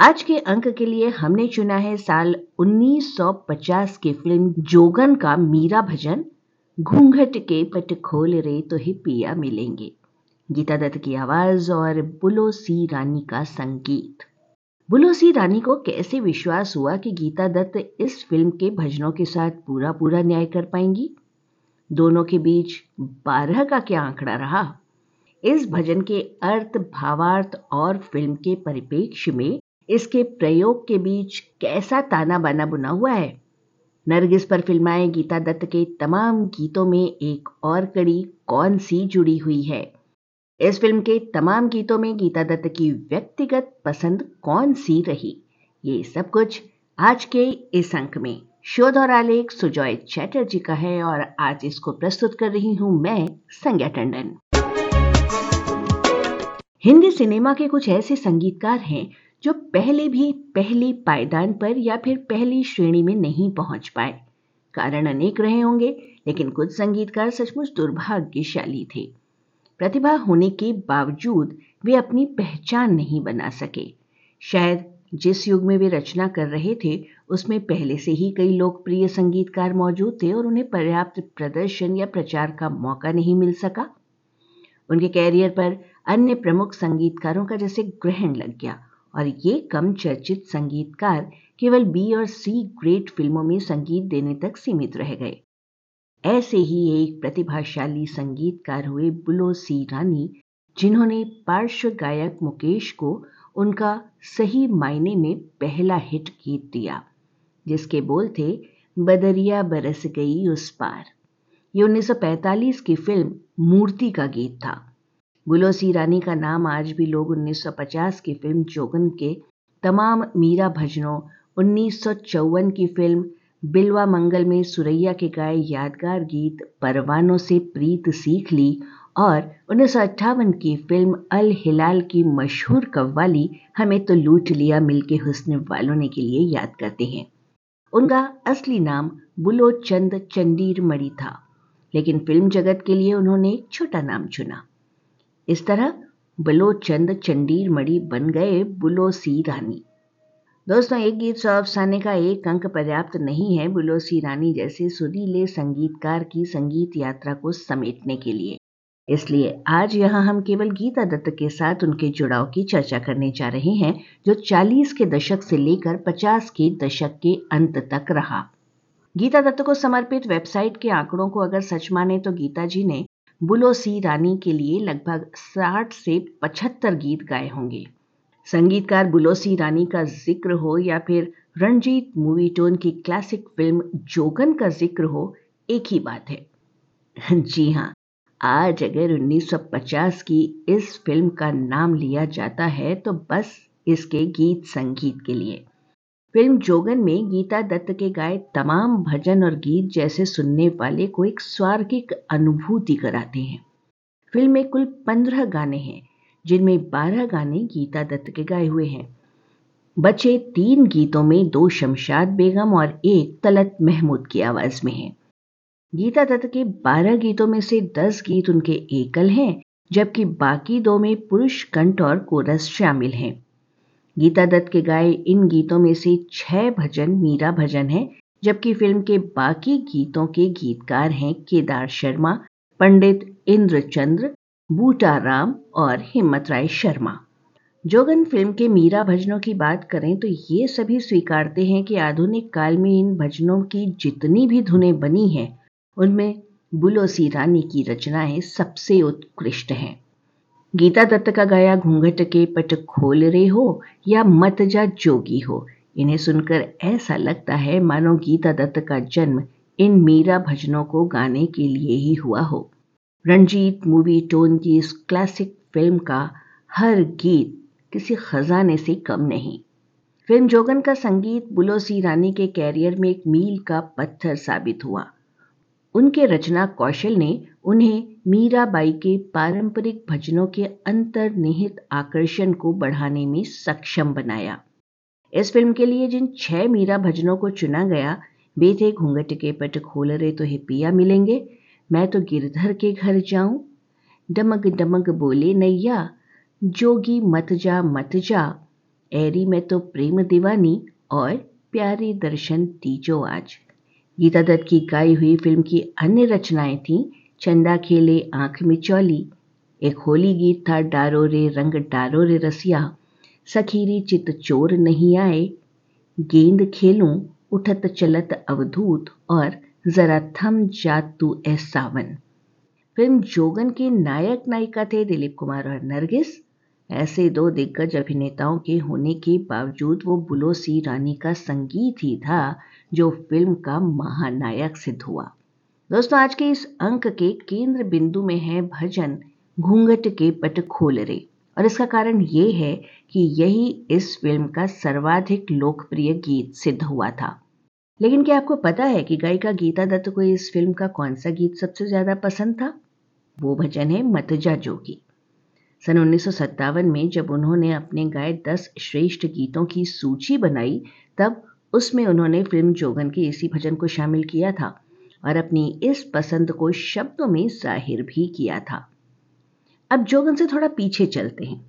आज के अंक के लिए हमने चुना है साल 1950 की फ़िल्म जोगन का मीरा भजन। घूंघट के पट खोल रे तो ही पिया मिलेंगे। गीता दत्त की आवाज़ और बुलो सी रानी का संगीत। बुलो सी रानी को कैसे विश्वास हुआ कि गीता दत्त इस फ़िल्म के भजनों के साथ पूरा पूरा न्याय कर पाएँगी? दोनों के बीच बारह का क्या आंकड़ा रहा? इस भजन के अर्थ, भावार्थ और फ़िल्म के परिप्रेक्ष्य में इसके प्रयोग के बीच कैसा ताना बाना बुना हुआ है? नरगिस पर फिल्माए गीता दत्त के तमाम गीतों में एक और कड़ी कौन सी जुड़ी हुई है? इस फ़िल्म के तमाम गीतों में गीता दत्त की व्यक्तिगत पसंद कौन सी रही? ये सब कुछ आज के इस अंक में। शोध और आलेख सुजॉय चैटर्जी का है और आज इसको प्रस्तुत कर रही हूँ मैं, संज्ञा टंडन। हिंदी सिनेमा के कुछ ऐसे संगीतकार हैं जो पहले भी पहले पायदान पर या फिर पहली श्रेणी में नहीं पहुँच पाए। कारण अनेक रहे होंगे, लेकिन कुछ संगीतकार सचमुच दुर्भाग्यशाली थे। प्रतिभा होने के बावजूद वे अपनी पहचान नहीं बना सके। शायद जिस युग में वे रचना कर रहे थे, उसमें पहले से ही कई लोकप्रिय संगीतकार मौजूद थे और उन्हें पर्याप्त प्रदर्शन या प्रचार का मौका नहीं मिल सका। उनके कैरियर पर अन्य प्रमुख संगीतकारों का जैसे ग्रहण लग गया। और ये कम चर्चित संगीतकार केवल बी और सी ग्रेट फ़िल्मों में संगीत देने तक सीमित रह गए। ऐसे ही एक प्रतिभाशाली संगीतकार हुए बुलो सी रानी, जिन्होंने पार्श्व गायक मुकेश को उनका सही मायने में पहला हिट गीत दिया, जिसके बोल थे, बदरिया बरस गई उस पार। ये 1945 की फ़िल्म मूर्ति का गीत था। बुलोसी रानी का नाम आज भी लोग 1950 की फ़िल्म जोगन के तमाम मीरा भजनों, उन्नीस सौ चौवन की फ़िल्म बिलवा मंगल में सुरैया के गाए यादगार गीत परवानों से प्रीत सीख ली और उन्नीस सौ अट्ठावन की फ़िल्म अल हिलाल की मशहूर कव्वाली, हमें तो लूट लिया मिलके हुस्न वालों ने के लिए याद करते हैं। उनका असली नाम बुलो चंद चंडीर मणि था, लेकिन फ़िल्म जगत के लिए उन्होंने एक छोटा नाम चुना। इस तरह बलोचंद चंडीर मणि बन गए बुलोसी रानी। दोस्तों, एक गीत सौ अफसाने का एक अंक पर्याप्त नहीं है बुलोसी रानी जैसे सुरीले संगीतकार की संगीत यात्रा को समेटने के लिए। इसलिए आज यहाँ हम केवल गीता दत्त के साथ उनके जुड़ाव की चर्चा करने जा रहे हैं, जो 40 के दशक से लेकर 50 के दशक के अंत तक रहा। गीता दत्त को समर्पित वेबसाइट के आंकड़ों को अगर सच माने तो गीता जी ने बुलो सी रानी के लिए लगभग 60 से 75 गीत गाए होंगे। संगीतकार बुलो सी रानी का ज़िक्र हो या फिर रणजीत मूवी टोन की क्लासिक फ़िल्म जोगन का ज़िक्र हो, एक ही बात है। जी हाँ आज अगर 1950 की इस फ़िल्म का नाम लिया जाता है तो बस इसके गीत संगीत के लिए। फ़िल्म जोगन में गीता दत्त के गाए तमाम भजन और गीत जैसे सुनने वाले को एक स्वर्गिक अनुभूति कराते हैं। फ़िल्म में कुल पंद्रह गाने हैं, जिनमें बारह गाने गीता दत्त के गाए हुए हैं। बचे तीन गीतों में दो शमशाद बेगम और एक तलत महमूद की आवाज़ में है। गीता दत्त के बारह गीतों में से दस गीत उनके एकल हैं, जबकि बाकी दो में पुरुष कंठ और कोरस शामिल हैं। गीता दत्त के गाए इन गीतों में से छह भजन मीरा भजन हैं, जबकि फ़िल्म के बाकी गीतों के गीतकार हैं केदार शर्मा, पंडित इंद्रचंद्र, बूटा राम और हिम्मत राय शर्मा। जोगन फ़िल्म के मीरा भजनों की बात करें तो ये सभी स्वीकारते हैं कि आधुनिक काल में इन भजनों की जितनी भी धुनें बनी हैं, उनमें बुलोसी रानी की रचनाएँ सबसे उत्कृष्ट हैं। गीता दत्त का गाया घूंघट के पट खोल रहे हो या मत जा जोगी हो। इन्हें सुनकर ऐसा लगता है मानो गीता दत्त का जन्म इन मीरा भजनों को गाने के लिए ही हुआ हो। रणजीत मूवी टोन की इस क्लासिक फ़िल्म का हर गीत किसी खजाने से कम नहीं। फ़िल्म जोगन का संगीत बुलोसी रानी के कैरियर में एक मील का पत्थर साबित हुआ। उनके रचना कौशल ने उन्हें मीराबाई के पारंपरिक भजनों के अंतर्निहित आकर्षण को बढ़ाने में सक्षम बनाया। इस फ़िल्म के लिए जिन छह मीरा भजनों को चुना गया, वे थे घूंघट के पट खोल रहे तो हिपिया मिलेंगे, मैं तो गिरधर के घर जाऊँ। डमक डमक बोले, नैया, जोगी मत जा मत जा। एरी में तो प्रेम दीवानी और प्यारे दर्शन तीजो आज। गीता दत्त की गाई हुई फ़िल्म की अन्य रचनाएँ थीं चंदा खेले आँख में चौली, एक होली गीत था डारो रे रंग डारो रे रसिया, सखीरी चित चोर नहीं आए, गेंद खेलूं उठत चलत अवधूत, और जरा थम जा तू ए सावन। फ़िल्म जोगन के नायक नायिका थे दिलीप कुमार और नरगिस। ऐसे दो दिग्गज अभिनेताओं के होने के बावजूद वो बुलोसी रानी का संगीत ही था जो फ़िल्म का महानायक सिद्ध हुआ। दोस्तों, आज के इस अंक के केंद्र बिंदु में है भजन घूंघट के पट खोल रे। और इसका कारण ये है कि यही इस फ़िल्म का सर्वाधिक लोकप्रिय गीत सिद्ध हुआ था। लेकिन क्या आपको पता है कि गायिका गीता दत्त को इस फ़िल्म का कौन सा गीत सबसे ज़्यादा पसंद था? वो भजन है मतजा जोगी। सन उन्नीस सौ सत्तावन में जब उन्होंने अपने गाए दस श्रेष्ठ गीतों की सूची बनाई, तब उसमें उन्होंने फ़िल्म जोगन के इसी भजन को शामिल किया था। और अपनी इस पसंद को शब्दों में ज़ाहिर भी किया था। अब जोगन से थोड़ा पीछे चलते हैं।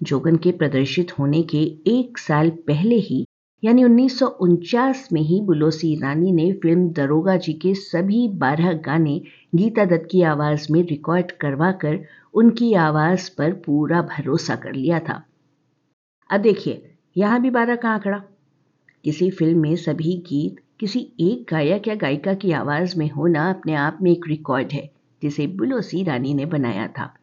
जोगन के प्रदर्शित होने के एक साल पहले ही, यानी उन्नीस सौ उनचास में ही बुलोसी रानी ने फ़िल्म दरोगा जी के सभी बारह गाने गीता दत्त की आवाज़ में रिकॉर्ड करवाकर उनकी आवाज़ पर पूरा भरोसा कर लिया था। अब देखिए, यहाँ भी बारह का आंकड़ा। किसी फ़िल्म में सभी गीत किसी एक गायक या गायिका की आवाज़ में होना अपने आप में एक रिकॉर्ड है, जिसे बुलोसी रानी ने बनाया था।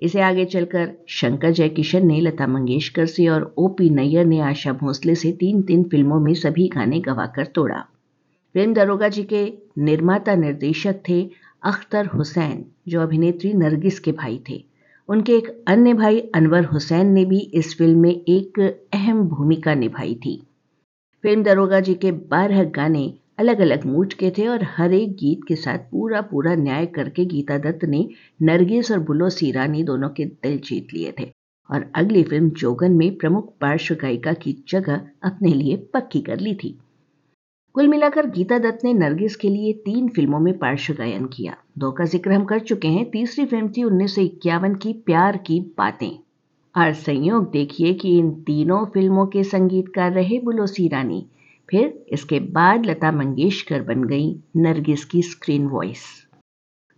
इसे आगे चलकर शंकर जयकिशन ने, लता मंगेशकर से और ओ पी नैयर ने, आशा भोसले से तीन तीन फ़िल्मों में सभी गाने गवाकर तोड़ा। फ़िल्म दरोगा जी के निर्माता निर्देशक थे अख्तर हुसैन, जो अभिनेत्री नरगिस के भाई थे। उनके एक अन्य भाई अनवर हुसैन ने भी इस फ़िल्म में एक अहम भूमिका निभाई थी। फ़िल्म दरोगा जी के बारह गाने अलग अलग मूड के थे और हर एक गीत के साथ पूरा पूरा न्याय करके गीता दत्त ने नरगिस और बुलो सीरानी दोनों के दिल जीत लिए थे। और अगली फ़िल्म जोगन में प्रमुख पार्श्व गायिका की जगह अपने लिए पक्की कर ली थी। कुल मिलाकर गीता दत्त ने नरगिस के लिए तीन फ़िल्मों में पार्श्व गायन किया। दो का ज़िक्र हम कर चुके हैं। तीसरी फ़िल्म थी उन्नीस सौ इक्यावन की प्यार की बातें। और संयोग देखिए कि इन तीनों फ़िल्मों के संगीतकार रहे बुलोसी रानी। फिर इसके बाद लता मंगेशकर बन गई नरगिस की स्क्रीन वॉइस।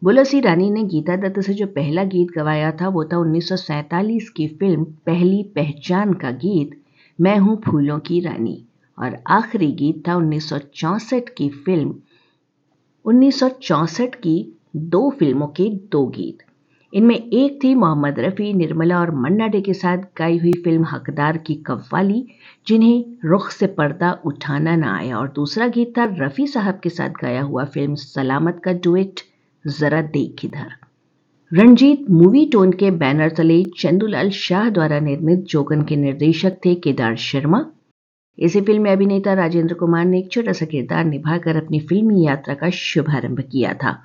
बुलोसी रानी ने गीता दत्त से जो पहला गीत गवाया था, वो था उन्नीस सौ सैंतालीस की फ़िल्म पहली पहचान का गीत, मैं हूँ फूलों की रानी। और आखिरी गीत था उन्नीस की फ़िल्म, उन्नीस सौ चौंसठ की दो फ़िल्मों के दो गीत। इनमें एक थी मोहम्मद रफ़ी, निर्मला और मन्ना डे के साथ गाई हुई फ़िल्म हकदार की कव्वाली, जिन्हें रुख से पर्दा उठाना ना आया। और दूसरा गीत था रफ़ी साहब के साथ गाया हुआ फ़िल्म सलामत का डुएट, जरा देख इधर। रणजीत मूवी टोन के बैनर तले चंदूलाल शाह द्वारा निर्मित जोगन के निर्देशक थे केदार शर्मा। इसी फ़िल्म में अभिनेता राजेंद्र कुमार ने एक छोटा सा किरदार निभाकर अपनी फिल्मी यात्रा का शुभारंभ किया था।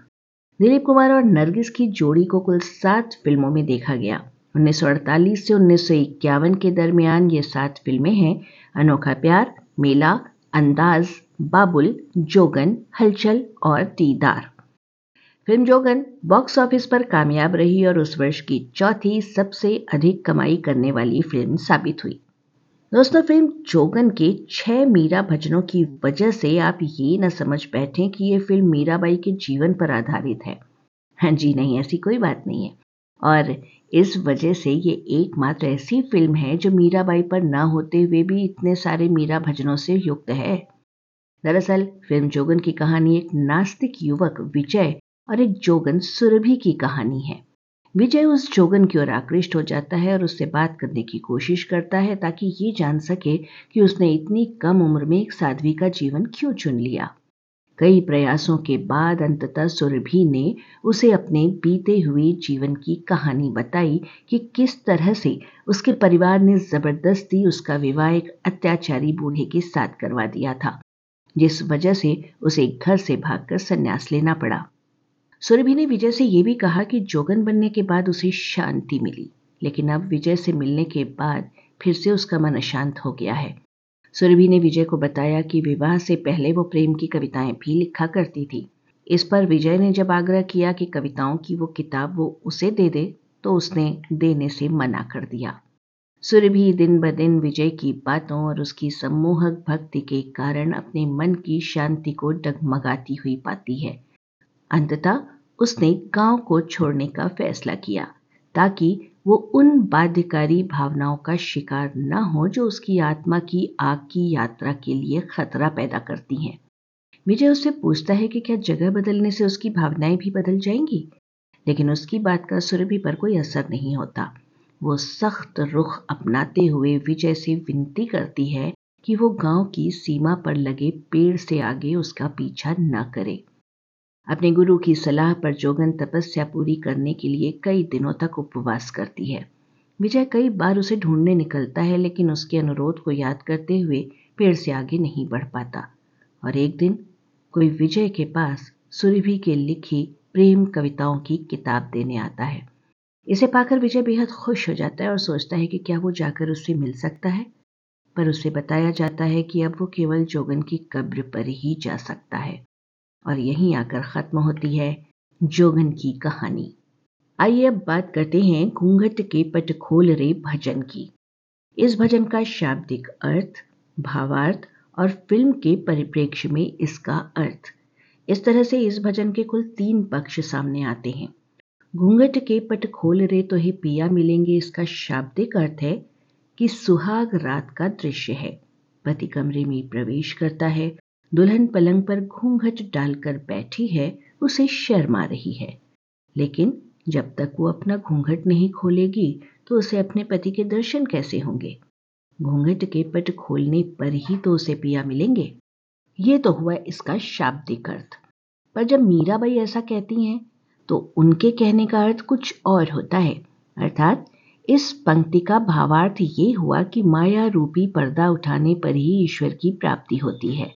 दिलीप कुमार और नरगिस की जोड़ी को कुल सात फ़िल्मों में देखा गया। 1948 से उन्नीस सौ इक्यावन के दरमियान ये सात फ़िल्में हैं, अनोखा प्यार, मेला, अंदाज, बाबुल, जोगन, हलचल और दीदार। फ़िल्म जोगन बॉक्स ऑफ़िस पर कामयाब रही और उस वर्ष की चौथी सबसे अधिक कमाई करने वाली फ़िल्म साबित हुई। दोस्तों, फ़िल्म जोगन के छह मीरा भजनों की वजह से आप ये न समझ बैठे कि ये फ़िल्म मीराबाई के जीवन पर आधारित है। हाँ जी, नहीं, ऐसी कोई बात नहीं है। और इस वजह से ये एकमात्र ऐसी फ़िल्म है जो मीराबाई पर ना होते हुए भी इतने सारे मीरा भजनों से युक्त है। दरअसल, फ़िल्म जोगन की कहानी एक नास्तिक युवक विजय और एक जोगन सुरभि की कहानी है। विजय उस जोगन की ओर आकृष्ट हो जाता है और उससे बात करने की कोशिश करता है ताकि ये जान सके कि उसने इतनी कम उम्र में एक साध्वी का जीवन क्यों चुन लिया। कई प्रयासों के बाद अंततः सुरभि ने उसे अपने बीते हुए जीवन की कहानी बताई कि किस तरह से उसके परिवार ने ज़बरदस्ती उसका विवाह एक अत्याचारी बूढ़े के साथ करवा दिया था, जिस वजह से उसे घर से भागकर संन्यास लेना पड़ा। सुरभि ने विजय से यह भी कहा कि जोगन बनने के बाद उसे शांति मिली, लेकिन अब विजय से मिलने के बाद फिर से उसका मन अशांत हो गया है। सुरभि ने विजय को बताया कि विवाह से पहले वो प्रेम की कविताएँ भी लिखा करती थी। इस पर विजय ने जब आग्रह किया कि कविताओं की वो किताब वो उसे दे दे तो उसने देने से मना कर दिया। सुरभि दिन ब दिन विजय की बातों और उसकी सम्मोहक भक्ति के कारण अपने मन की शांति को डगमगाती हुई पाती है। अंततः उसने गाँव को छोड़ने का फैसला किया, ताकि वो उन बाध्यकारी भावनाओं का शिकार न हो जो उसकी आत्मा की आग की यात्रा के लिए खतरा पैदा करती हैं। विजय उससे पूछता है कि क्या जगह बदलने से उसकी भावनाएँ भी बदल जाएँगी? लेकिन उसकी बात का सुरभि पर कोई असर नहीं होता। वो सख्त रुख अपनाते हुए विजय से विनती करती है कि वो गाँव की सीमा पर लगे पेड़ से आगे उसका पीछा न करे। अपने गुरु की सलाह पर जोगन तपस्या पूरी करने के लिए कई दिनों तक उपवास करती है। विजय कई बार उसे ढूँढने निकलता है, लेकिन उसके अनुरोध को याद करते हुए पेड़ से आगे नहीं बढ़ पाता। और एक दिन कोई विजय के पास सुरभि के लिखी प्रेम कविताओं की किताब देने आता है। इसे पाकर विजय बेहद खुश हो जाता है और सोचता है कि क्या वो जाकर उससे मिल सकता है। पर उसे बताया जाता है कि अब वो केवल जोगन की कब्र पर ही जा सकता है। और यहीं आकर खत्म होती है जोगन की कहानी। आइए अब बात करते हैं घूंघट के पट खोल रे भजन की। इस भजन का शाब्दिक अर्थ, भावार्थ और फ़िल्म के परिप्रेक्ष्य में इसका अर्थ। इस तरह से इस भजन के कुल तीन पक्ष सामने आते हैं। घूंघट के पट खोल रे तो ही पिया मिलेंगे इसका शाब्दिक अर्थ है कि सुहाग रात का दृश्य है। पति कमरे में प्रवेश करता है दुल्हन पलंग पर घूंघट डालकर बैठी है, उसे शर्म आ रही है। लेकिन जब तक वो अपना घूंघट नहीं खोलेगी तो उसे अपने पति के दर्शन कैसे होंगे? घूंघट के पट खोलने पर ही तो उसे पिया मिलेंगे। ये तो हुआ इसका शाब्दिक अर्थ। पर जब मीराबाई ऐसा कहती हैं तो उनके कहने का अर्थ कुछ और होता है। अर्थात, इस पंक्ति का भावार्थ ये हुआ कि माया रूपी पर्दा उठाने पर ही ईश्वर की प्राप्ति होती है।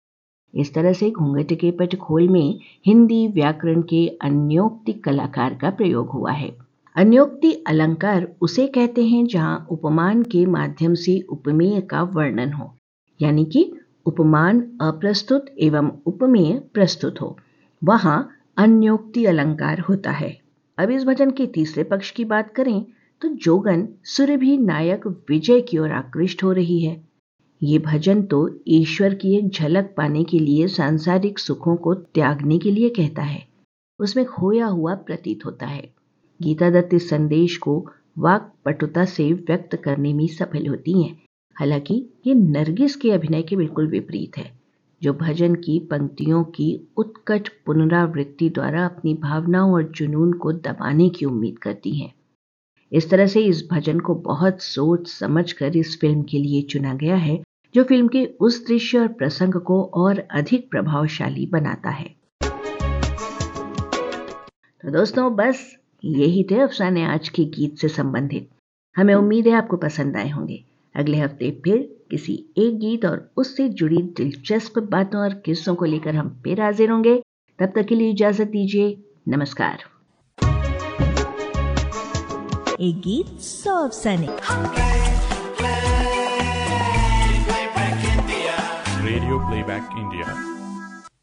इस तरह से घूंघट के पट खोल में हिंदी व्याकरण के अन्योक्ति कलाकार का प्रयोग हुआ है। अन्योक्ति अलंकार उसे कहते हैं जहाँ उपमान के माध्यम से उपमेय का वर्णन हो, यानी कि उपमान अप्रस्तुत एवं उपमेय प्रस्तुत हो। वहाँ अन्योक्ति अलंकार होता है। अब इस भजन के तीसरे पक्ष की बात करें तो जोगन सुरभि नायक विजय की ओर आकृष्ट हो रही है। ये भजन तो ईश्वर की एक झलक पाने के लिए, सांसारिक सुखों को त्यागने के लिए कहता है। उसमें खोया हुआ प्रतीत होता है। गीता दत्त इस संदेश को वाक पटुता से व्यक्त करने में सफल होती हैं। हालाँकि ये नरगिस के अभिनय के बिल्कुल विपरीत है, जो भजन की पंक्तियों की उत्कट पुनरावृत्ति द्वारा अपनी भावनाओं और जुनून को दबाने की उम्मीद करती हैं। इस तरह से इस भजन को बहुत सोच समझ कर इस फ़िल्म के लिए चुना गया है, जो फ़िल्म के उस दृश्य और प्रसंग को और अधिक प्रभावशाली बनाता है। तो दोस्तों, बस यही थे अफसाने आज के गीत से संबंधित। हमें उम्मीद है आपको पसंद आए होंगे। अगले हफ़्ते फिर किसी एक गीत और उससे जुड़ी दिलचस्प बातों और किस्सों को लेकर हम फिर हाजिर होंगे। तब तक के लिए इजाज़त दीजिए। नमस्कार। एक गीत सौ अफसाने Radio Playback India.